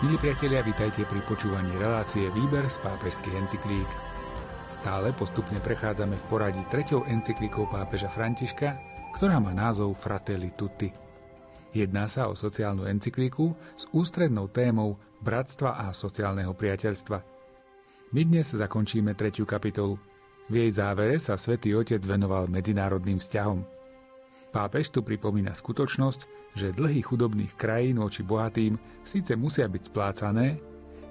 Milí priatelia, vitajte pri počúvaní relácie Výber z pápežských encyklík. Stále postupne prechádzame v poradí treťou encyklikou pápeža Františka, ktorá má názov Fratelli Tutti. Jedná sa o sociálnu encyklíku s ústrednou témou bratstva a sociálneho priateľstva. My dnes zakončíme tretiu kapitolu. V jej závere sa svätý Otec venoval medzinárodným vzťahom. Pápež tu pripomína skutočnosť, že dlhy chudobných krajín voči bohatým síce musia byť splácané,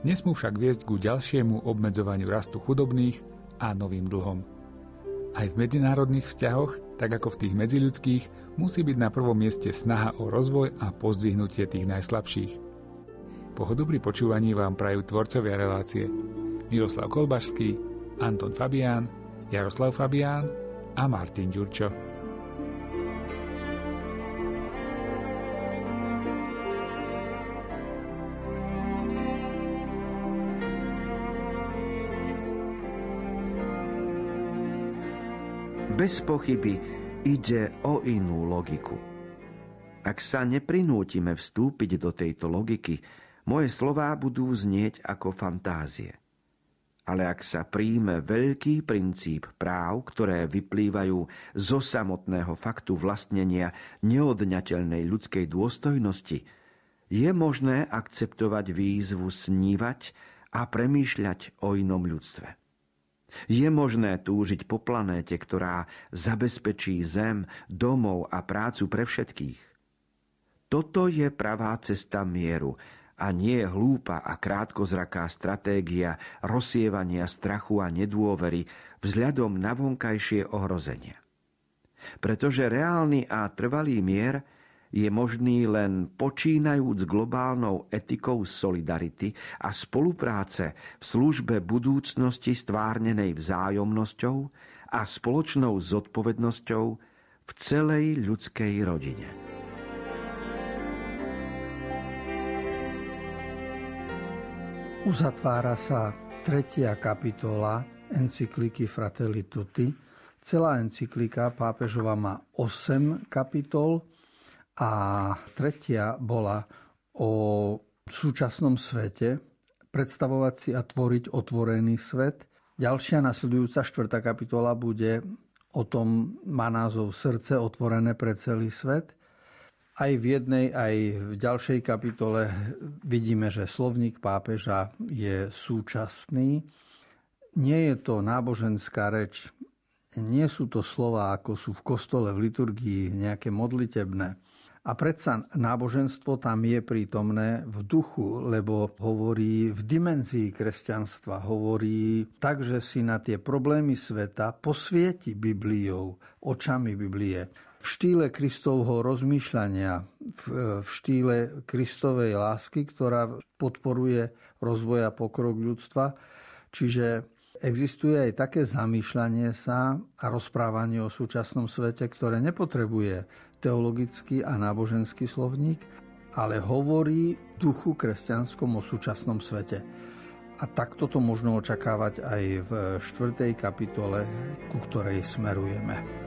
nesmú však viesť ku ďalšiemu obmedzovaniu rastu chudobných a novým dlhom. Aj v medzinárodných vzťahoch, tak ako v tých medziľudských, musí byť na prvom mieste snaha o rozvoj a pozdvihnutie tých najslabších. Pohodu pri počúvaní vám prajú tvorcovia relácie Miroslav Kolbašský, Anton Fabián, Jaroslav Fabián a Martin Ďurčo. Bez pochyby ide o inú logiku. Ak sa neprinútime vstúpiť do tejto logiky, moje slová budú znieť ako fantázie. Ale ak sa príjme veľký princíp práv, ktoré vyplývajú zo samotného faktu vlastnenia neodňateľnej ľudskej dôstojnosti, je možné akceptovať výzvu snívať a premýšľať o inom ľudstve. Je možné túžiť po planéte, ktorá zabezpečí zem, domov a prácu pre všetkých. Toto je pravá cesta mieru a nie hlúpa a krátkozraká stratégia rozsievania strachu a nedôvery vzhľadom na vonkajšie ohrozenia. Pretože reálny a trvalý mier – je možný len počínajúc globálnou etikou solidarity a spolupráce v službe budúcnosti stvárnenej vzájomnosťou a spoločnou zodpovednosťou v celej ľudskej rodine. Uzatvára sa tretia kapitola encykliky Fratelli Tutti. Celá encyklika pápežova má 8 kapitol, a tretia bola o súčasnom svete, predstavovať si a tvoriť otvorený svet. Ďalšia nasledujúca štvrtá kapitola bude o tom, má názov Srdce otvorené pre celý svet. Aj v jednej, aj v ďalšej kapitole vidíme, že slovník pápeža je súčasný. Nie je to náboženská reč, nie sú to slova, ako sú v kostole, v liturgii, nejaké modlitebné a predsa náboženstvo tam je prítomné v duchu, lebo hovorí v dimenzii kresťanstva, hovorí tak, že si na tie problémy sveta posvieti Bibliou, očami Biblie, v štýle Kristovho rozmýšľania, v, štýle Kristovej lásky, ktorá podporuje rozvoj a pokrok ľudstva. Čiže Existuje aj také zamýšľanie sa a rozprávanie o súčasnom svete, ktoré nepotrebuje teologický a náboženský slovník, ale hovorí duchu kresťanskom o súčasnom svete. A takto to možno očakávať aj v štvrtej kapitole, ku ktorej smerujeme.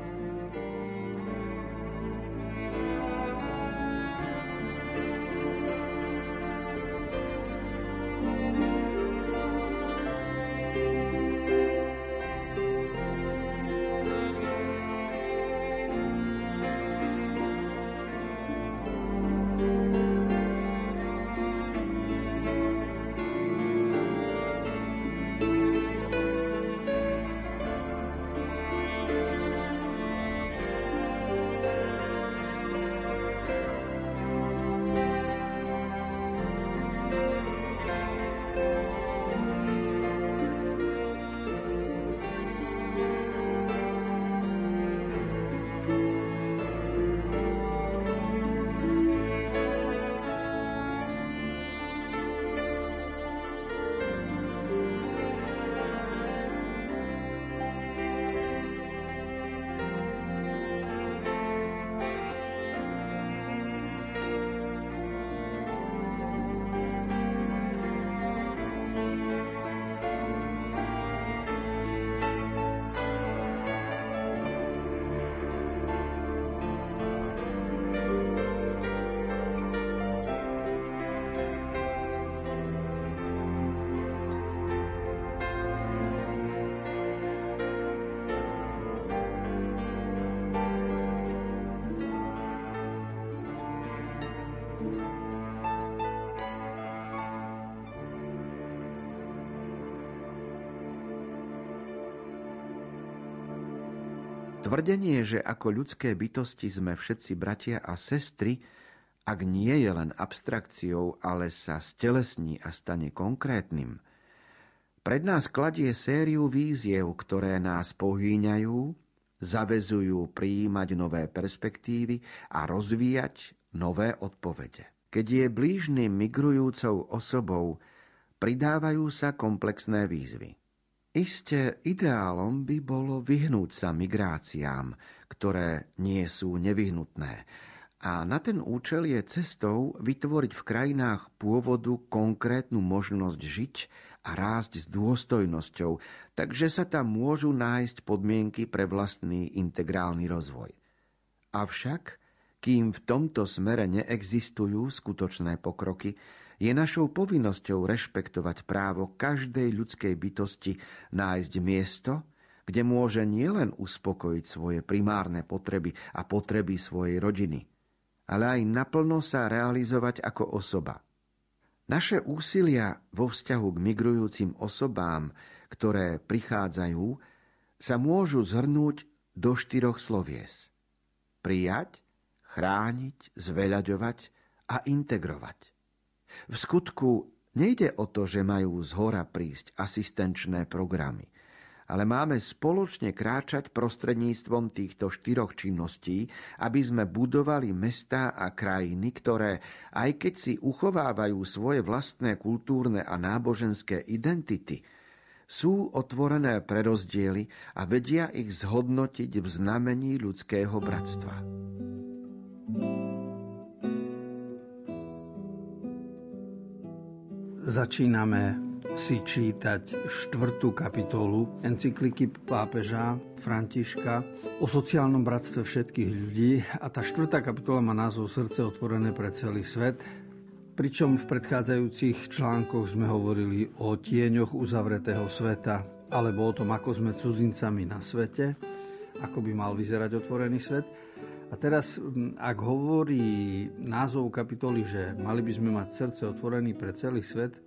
Tvrdenie, že ako ľudské bytosti sme všetci bratia a sestry, ak nie je len abstrakciou, ale sa stelesní a stane konkrétnym, pred nás kladie sériu víziev, ktoré nás pohýňajú, zavezujú prijímať nové perspektívy a rozvíjať nové odpovede. Keď je blížnym migrujúcou osobou, pridávajú sa komplexné výzvy. Isté ideálom by bolo vyhnúť sa migráciám, ktoré nie sú nevyhnutné. A na ten účel je cestou vytvoriť v krajinách pôvodu konkrétnu možnosť žiť a rásť s dôstojnosťou, takže sa tam môžu nájsť podmienky pre vlastný integrálny rozvoj. Avšak, kým v tomto smere neexistujú skutočné pokroky, je našou povinnosťou rešpektovať právo každej ľudskej bytosti nájsť miesto, kde môže nielen uspokojiť svoje primárne potreby a potreby svojej rodiny, ale aj naplno sa realizovať ako osoba. Naše úsilia vo vzťahu k migrujúcim osobám, ktoré prichádzajú, sa môžu zhrnúť do štyroch slovies. Prijať, chrániť, zveľaďovať a integrovať. V skutku nejde o to, že majú z hora prísť asistenčné programy, ale máme spoločne kráčať prostredníctvom týchto štyroch činností, aby sme budovali mestá a krajiny, ktoré, aj keď si uchovávajú svoje vlastné kultúrne a náboženské identity, sú otvorené pre rozdiely a vedia ich zhodnotiť v znamení ľudského bratstva. Začíname si čítať štvrtú kapitolu encykliky pápeža Františka o sociálnom bratstve všetkých ľudí a tá štvrtá kapitola má názov Srdce otvorené pre celý svet, pričom v predchádzajúcich článkoch sme hovorili o tieňoch uzavretého sveta alebo o tom, ako sme cudzincami na svete, ako by mal vyzerať otvorený svet. A teraz, ak hovorí názov kapitoly, že mali by sme mať srdce otvorený pre celý svet,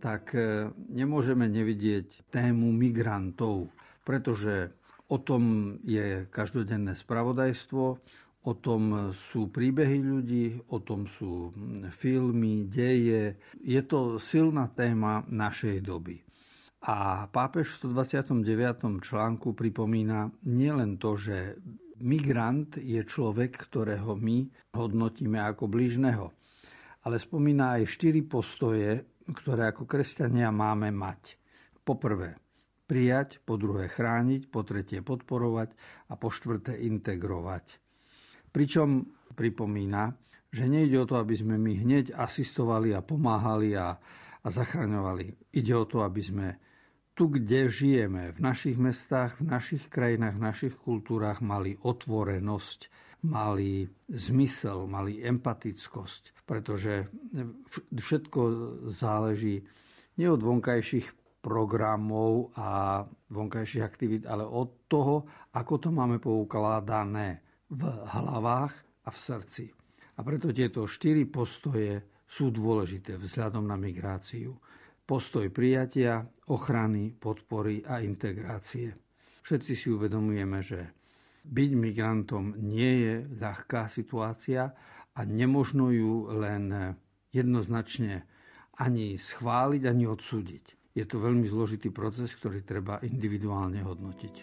tak e, nemôžeme nevidieť tému migrantov, pretože o tom je každodenné spravodajstvo, o tom sú príbehy ľudí, o tom sú filmy, deje. Je to silná téma našej doby. A pápež v 129. článku pripomína nielen to, že Migrant je človek, ktorého my hodnotíme ako blížneho. Ale spomína aj štyri postoje, ktoré ako kresťania máme mať. Poprvé, prijať, po druhé chrániť, po tretie podporovať a po štvrté integrovať. Pričom pripomína, že nejde o to, aby sme my hneď asistovali a pomáhali a, a zachraňovali. Ide o to, aby sme tu, kde žijeme, v našich mestách, v našich krajinách, v našich kultúrach mali otvorenosť, mali zmysel, mali empatickosť, pretože všetko záleží nie od vonkajších programov a vonkajších aktivít, ale od toho, ako to máme poukladané v hlavách a v srdci. A preto tieto štyri postoje sú dôležité vzhľadom na migráciu postoj prijatia, ochrany, podpory a integrácie. Všetci si uvedomujeme, že byť migrantom nie je ľahká situácia a nemožno ju len jednoznačne ani schváliť, ani odsúdiť. Je to veľmi zložitý proces, ktorý treba individuálne hodnotiť.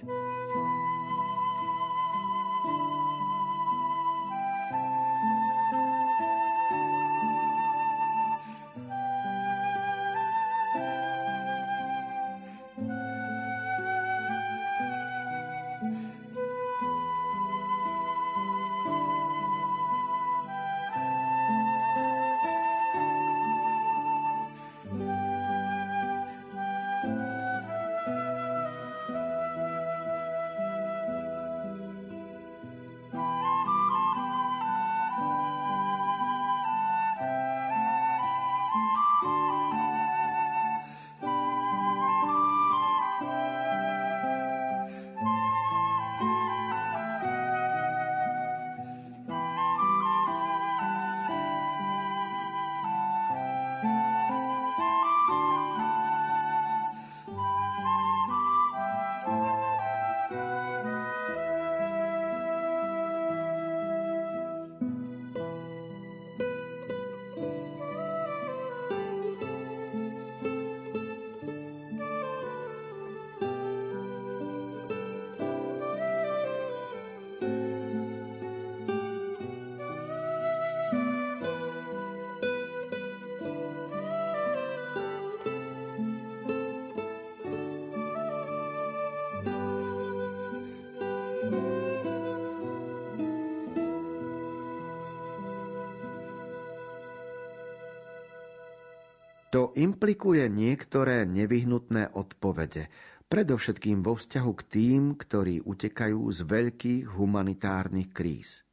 To implikuje niektoré nevyhnutné odpovede, predovšetkým vo vzťahu k tým, ktorí utekajú z veľkých humanitárnych kríz.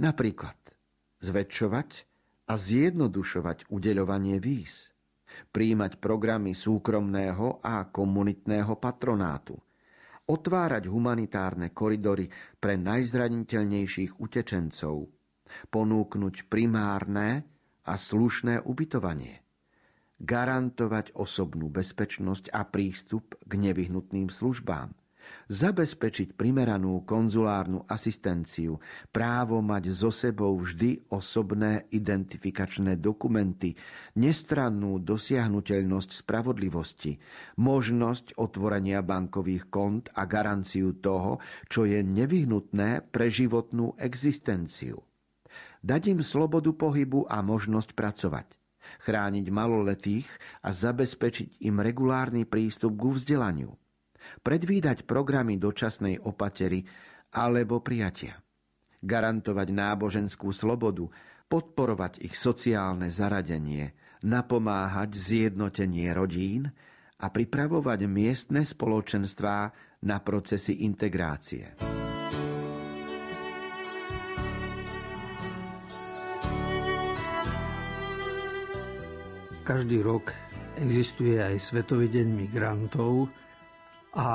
Napríklad zväčšovať a zjednodušovať udeľovanie víz, príjmať programy súkromného a komunitného patronátu, otvárať humanitárne koridory pre najzraniteľnejších utečencov, ponúknuť primárne a slušné ubytovanie, garantovať osobnú bezpečnosť a prístup k nevyhnutným službám, zabezpečiť primeranú konzulárnu asistenciu, právo mať so sebou vždy osobné identifikačné dokumenty, nestrannú dosiahnutelnosť spravodlivosti, možnosť otvorenia bankových kont a garanciu toho, čo je nevyhnutné pre životnú existenciu. Dať im slobodu pohybu a možnosť pracovať – chrániť maloletých a zabezpečiť im regulárny prístup ku vzdelaniu, predvídať programy dočasnej opatery alebo prijatia, garantovať náboženskú slobodu, podporovať ich sociálne zaradenie, napomáhať zjednotenie rodín a pripravovať miestne spoločenstvá na procesy integrácie. Každý rok existuje aj Svetový deň migrantov a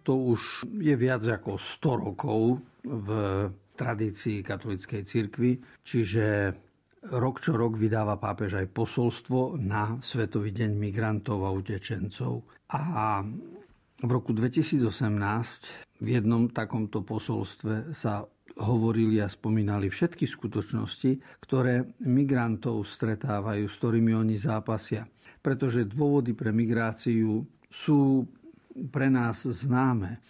to už je viac ako 100 rokov v tradícii katolíckej cirkvi, čiže rok čo rok vydáva pápež aj posolstvo na Svetový deň migrantov a utečencov. A v roku 2018 v jednom takomto posolstve sa hovorili a spomínali všetky skutočnosti, ktoré migrantov stretávajú, s ktorými oni zápasia. Pretože dôvody pre migráciu sú pre nás známe.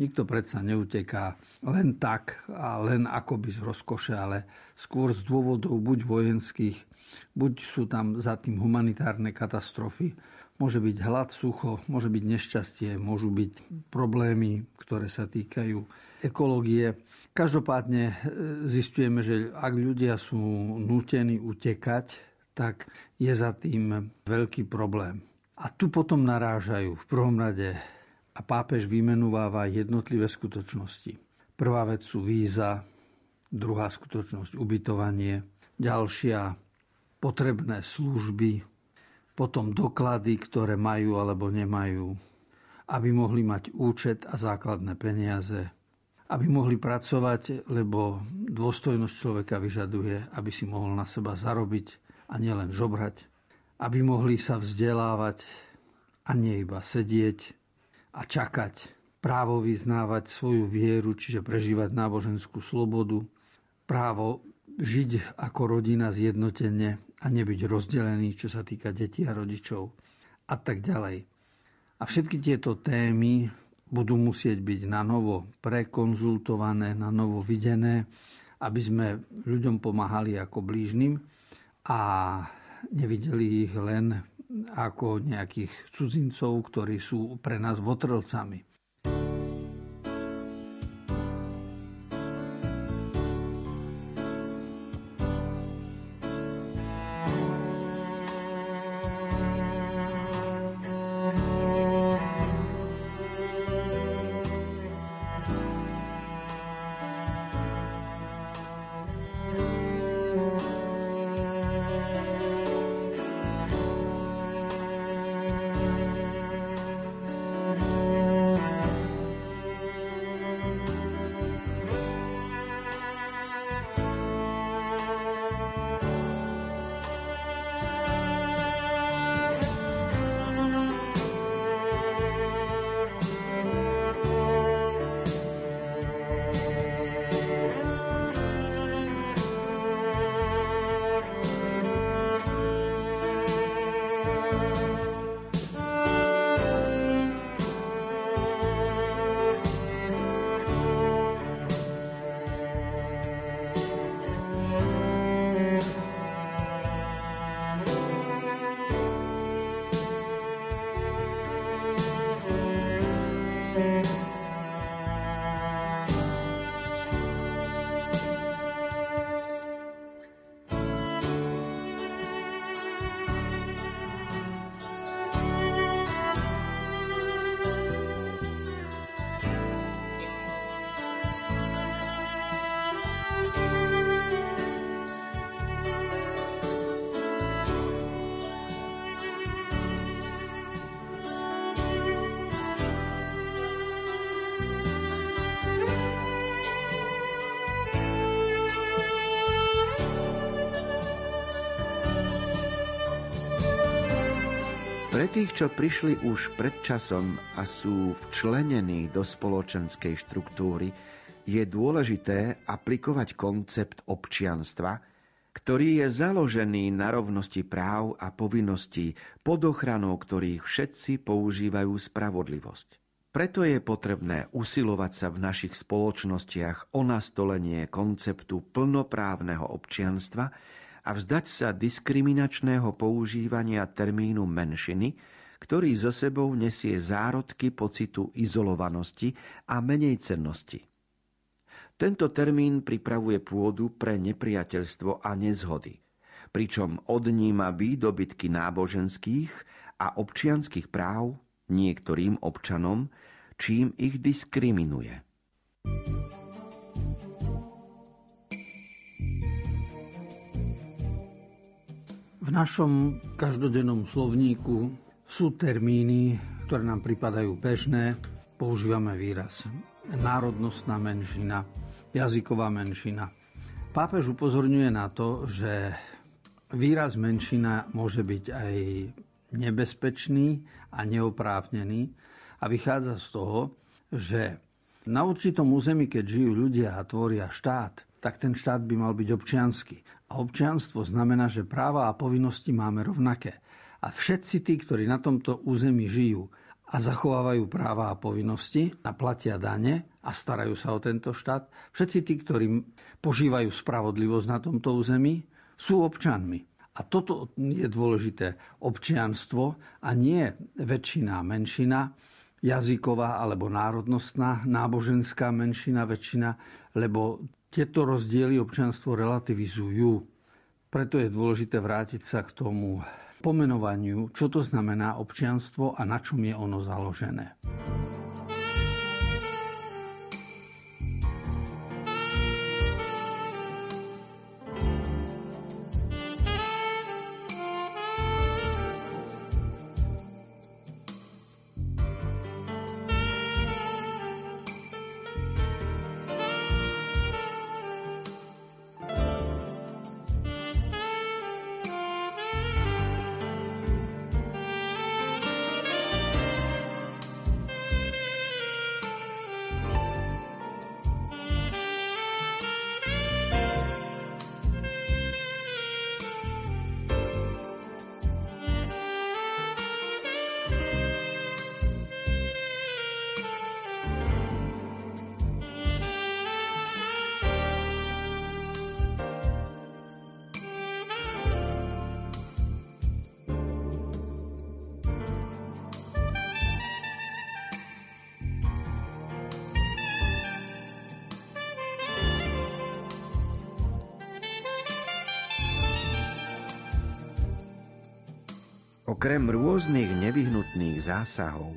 Nikto predsa neuteká len tak a len akoby z rozkoše, ale skôr z dôvodov buď vojenských, buď sú tam za tým humanitárne katastrofy, môže byť hlad, sucho, môže byť nešťastie, môžu byť problémy, ktoré sa týkajú ekológie. Každopádne e, zistujeme, že ak ľudia sú nutení utekať, tak je za tým veľký problém. A tu potom narážajú v prvom rade a pápež vymenúváva jednotlivé skutočnosti. Prvá vec sú víza, druhá skutočnosť ubytovanie, ďalšia potrebné služby, potom doklady, ktoré majú alebo nemajú, aby mohli mať účet a základné peniaze, aby mohli pracovať, lebo dôstojnosť človeka vyžaduje, aby si mohol na seba zarobiť a nielen žobrať, aby mohli sa vzdelávať a nie iba sedieť a čakať, právo vyznávať svoju vieru, čiže prežívať náboženskú slobodu, právo žiť ako rodina zjednotene a nebyť rozdelený, čo sa týka detí a rodičov a tak ďalej. A všetky tieto témy budú musieť byť na novo prekonzultované, na novo videné, aby sme ľuďom pomáhali ako blížnym a nevideli ich len ako nejakých cudzincov, ktorí sú pre nás votrelcami. Pre tých, čo prišli už pred časom a sú včlenení do spoločenskej štruktúry, je dôležité aplikovať koncept občianstva, ktorý je založený na rovnosti práv a povinností, pod ochranou ktorých všetci používajú spravodlivosť. Preto je potrebné usilovať sa v našich spoločnostiach o nastolenie konceptu plnoprávneho občianstva, a vzdať sa diskriminačného používania termínu menšiny, ktorý zo sebou nesie zárodky pocitu izolovanosti a menej cennosti. Tento termín pripravuje pôdu pre nepriateľstvo a nezhody, pričom odníma výdobytky náboženských a občianských práv niektorým občanom, čím ich diskriminuje. V našom každodennom slovníku sú termíny, ktoré nám pripadajú bežné. Používame výraz národnostná menšina, jazyková menšina. Pápež upozorňuje na to, že výraz menšina môže byť aj nebezpečný a neoprávnený a vychádza z toho, že na určitom území, keď žijú ľudia a tvoria štát, tak ten štát by mal byť občiansky. A občianstvo znamená, že práva a povinnosti máme rovnaké. A všetci tí, ktorí na tomto území žijú a zachovávajú práva a povinnosti a platia dane a starajú sa o tento štát, všetci tí, ktorí požívajú spravodlivosť na tomto území, sú občanmi. A toto je dôležité. Občianstvo a nie väčšina, menšina, jazyková alebo národnostná, náboženská menšina, väčšina, lebo tieto rozdiely občianstvo relativizujú. Preto je dôležité vrátiť sa k tomu pomenovaniu, čo to znamená občianstvo a na čom je ono založené. Okrem rôznych nevyhnutných zásahov,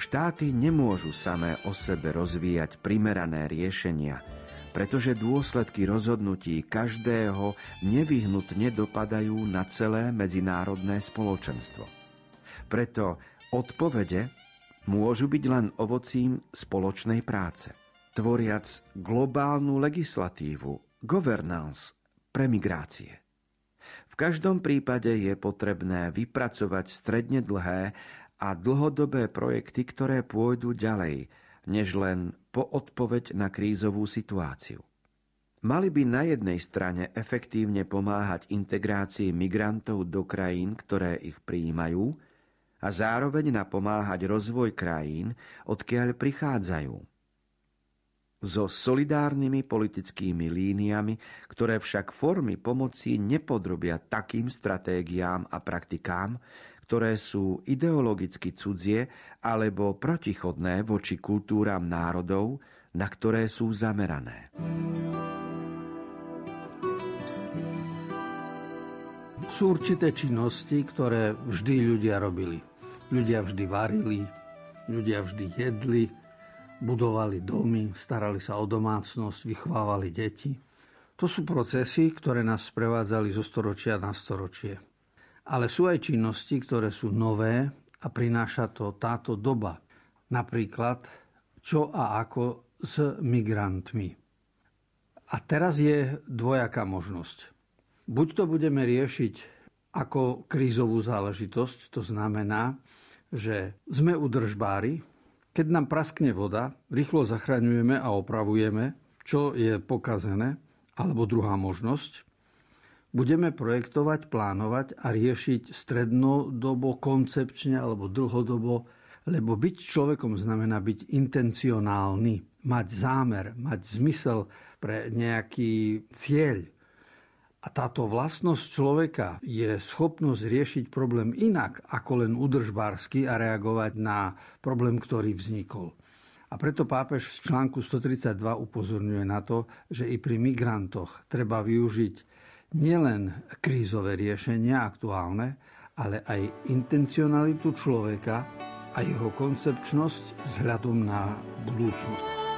štáty nemôžu samé o sebe rozvíjať primerané riešenia, pretože dôsledky rozhodnutí každého nevyhnutne dopadajú na celé medzinárodné spoločenstvo. Preto odpovede môžu byť len ovocím spoločnej práce, tvoriac globálnu legislatívu, governance pre migrácie každom prípade je potrebné vypracovať stredne dlhé a dlhodobé projekty, ktoré pôjdu ďalej, než len po odpoveď na krízovú situáciu. Mali by na jednej strane efektívne pomáhať integrácii migrantov do krajín, ktoré ich prijímajú, a zároveň napomáhať rozvoj krajín, odkiaľ prichádzajú so solidárnymi politickými líniami, ktoré však formy pomoci nepodrobia takým stratégiám a praktikám, ktoré sú ideologicky cudzie alebo protichodné voči kultúram národov, na ktoré sú zamerané. Sú určité činnosti, ktoré vždy ľudia robili. Ľudia vždy varili, ľudia vždy jedli, budovali domy, starali sa o domácnosť, vychovávali deti. To sú procesy, ktoré nás sprevádzali zo storočia na storočie. Ale sú aj činnosti, ktoré sú nové a prináša to táto doba. Napríklad, čo a ako s migrantmi. A teraz je dvojaká možnosť. Buď to budeme riešiť ako krízovú záležitosť. To znamená, že sme udržbári, keď nám praskne voda, rýchlo zachraňujeme a opravujeme, čo je pokazené, alebo druhá možnosť. Budeme projektovať, plánovať a riešiť strednodobo, koncepčne alebo dlhodobo, lebo byť človekom znamená byť intencionálny, mať zámer, mať zmysel pre nejaký cieľ. A táto vlastnosť človeka je schopnosť riešiť problém inak ako len udržbársky a reagovať na problém, ktorý vznikol. A preto pápež v článku 132 upozorňuje na to, že i pri migrantoch treba využiť nielen krízové riešenia aktuálne, ale aj intencionalitu človeka a jeho koncepčnosť vzhľadom na budúcnosť.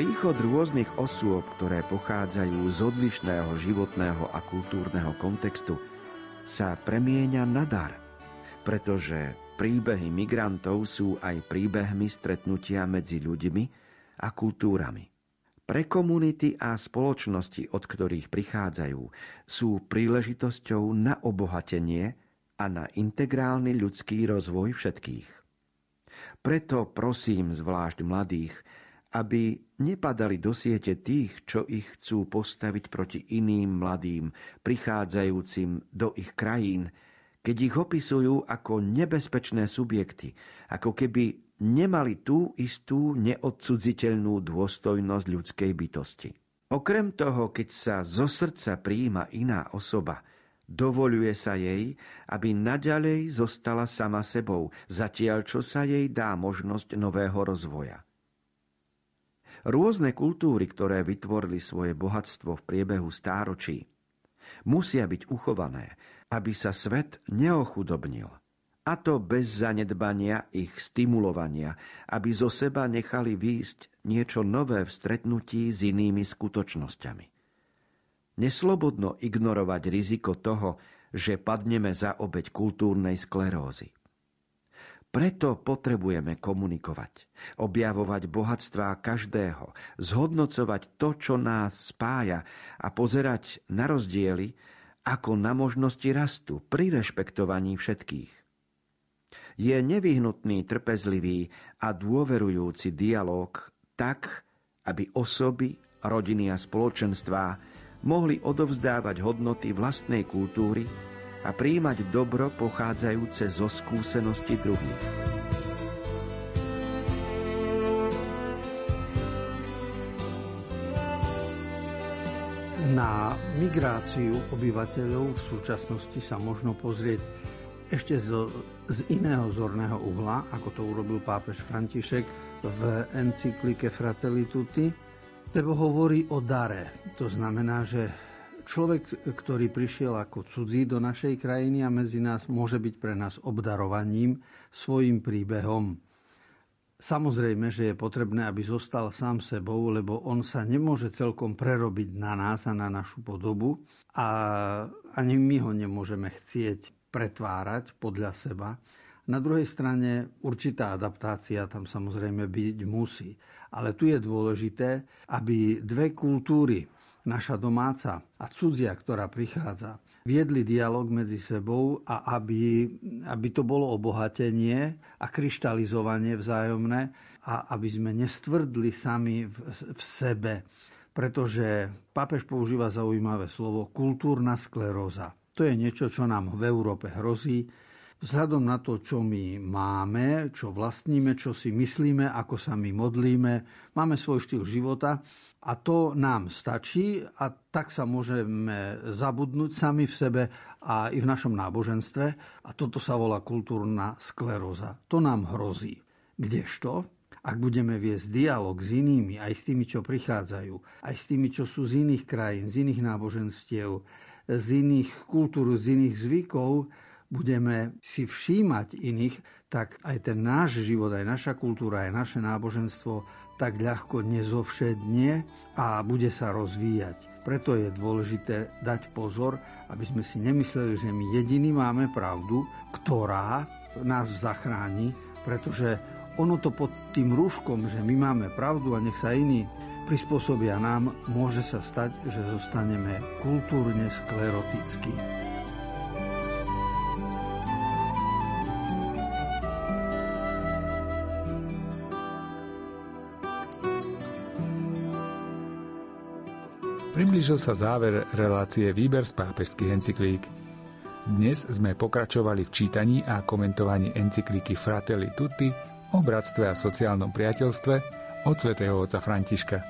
Príchod rôznych osôb, ktoré pochádzajú z odlišného životného a kultúrneho kontextu, sa premieňa na dar, pretože príbehy migrantov sú aj príbehmi stretnutia medzi ľuďmi a kultúrami. Pre komunity a spoločnosti, od ktorých prichádzajú, sú príležitosťou na obohatenie a na integrálny ľudský rozvoj všetkých. Preto prosím zvlášť mladých, aby nepadali do siete tých, čo ich chcú postaviť proti iným mladým, prichádzajúcim do ich krajín, keď ich opisujú ako nebezpečné subjekty, ako keby nemali tú istú neodcudziteľnú dôstojnosť ľudskej bytosti. Okrem toho, keď sa zo srdca príjima iná osoba, dovoluje sa jej, aby naďalej zostala sama sebou, zatiaľ čo sa jej dá možnosť nového rozvoja. Rôzne kultúry, ktoré vytvorili svoje bohatstvo v priebehu stáročí, musia byť uchované, aby sa svet neochudobnil. A to bez zanedbania ich stimulovania, aby zo seba nechali výjsť niečo nové v stretnutí s inými skutočnosťami. Neslobodno ignorovať riziko toho, že padneme za obeď kultúrnej sklerózy. Preto potrebujeme komunikovať, objavovať bohatstvá každého, zhodnocovať to, čo nás spája a pozerať na rozdiely ako na možnosti rastu pri rešpektovaní všetkých. Je nevyhnutný trpezlivý a dôverujúci dialog tak, aby osoby, rodiny a spoločenstvá mohli odovzdávať hodnoty vlastnej kultúry a príjmať dobro pochádzajúce zo skúsenosti druhých. Na migráciu obyvateľov v súčasnosti sa možno pozrieť ešte z, z iného zorného uhla, ako to urobil pápež František v encyklike Fratelli Tutti, lebo hovorí o dare. To znamená, že Človek, ktorý prišiel ako cudzí do našej krajiny a medzi nás môže byť pre nás obdarovaním svojim príbehom. Samozrejme, že je potrebné, aby zostal sám sebou, lebo on sa nemôže celkom prerobiť na nás a na našu podobu a ani my ho nemôžeme chcieť pretvárať podľa seba. Na druhej strane určitá adaptácia tam samozrejme byť musí. Ale tu je dôležité, aby dve kultúry, naša domáca a cudzia, ktorá prichádza, viedli dialog medzi sebou a aby, aby to bolo obohatenie a kryštalizovanie vzájomné a aby sme nestvrdli sami v, v sebe pretože pápež používa zaujímavé slovo kultúrna skleróza. To je niečo, čo nám v Európe hrozí. Vzhľadom na to, čo my máme, čo vlastníme, čo si myslíme, ako sa my modlíme, máme svoj štýl života a to nám stačí a tak sa môžeme zabudnúť sami v sebe a i v našom náboženstve. A toto sa volá kultúrna skleróza. To nám hrozí. Kdežto, ak budeme viesť dialog s inými, aj s tými, čo prichádzajú, aj s tými, čo sú z iných krajín, z iných náboženstiev, z iných kultúr, z iných zvykov, budeme si všímať iných, tak aj ten náš život, aj naša kultúra, aj naše náboženstvo tak ľahko nezovšedne a bude sa rozvíjať. Preto je dôležité dať pozor, aby sme si nemysleli, že my jediní máme pravdu, ktorá nás zachráni, pretože ono to pod tým rúškom, že my máme pravdu a nech sa iní prispôsobia nám, môže sa stať, že zostaneme kultúrne sklerotickí. Priblížil sa záver relácie Výber z pápežských encyklík. Dnes sme pokračovali v čítaní a komentovaní encykliky Fratelli Tutti o bratstve a sociálnom priateľstve od svätého otca Františka.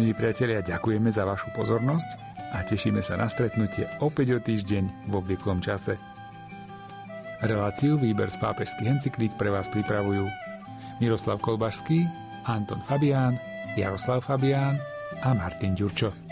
Milí priatelia, ďakujeme za vašu pozornosť a tešíme sa na stretnutie opäť o týždeň v obvyklom čase. Reláciu Výber z pápežských encyklík pre vás pripravujú Miroslav Kolbašský, Anton Fabián, Jaroslav Fabián a Martin Ďurčo.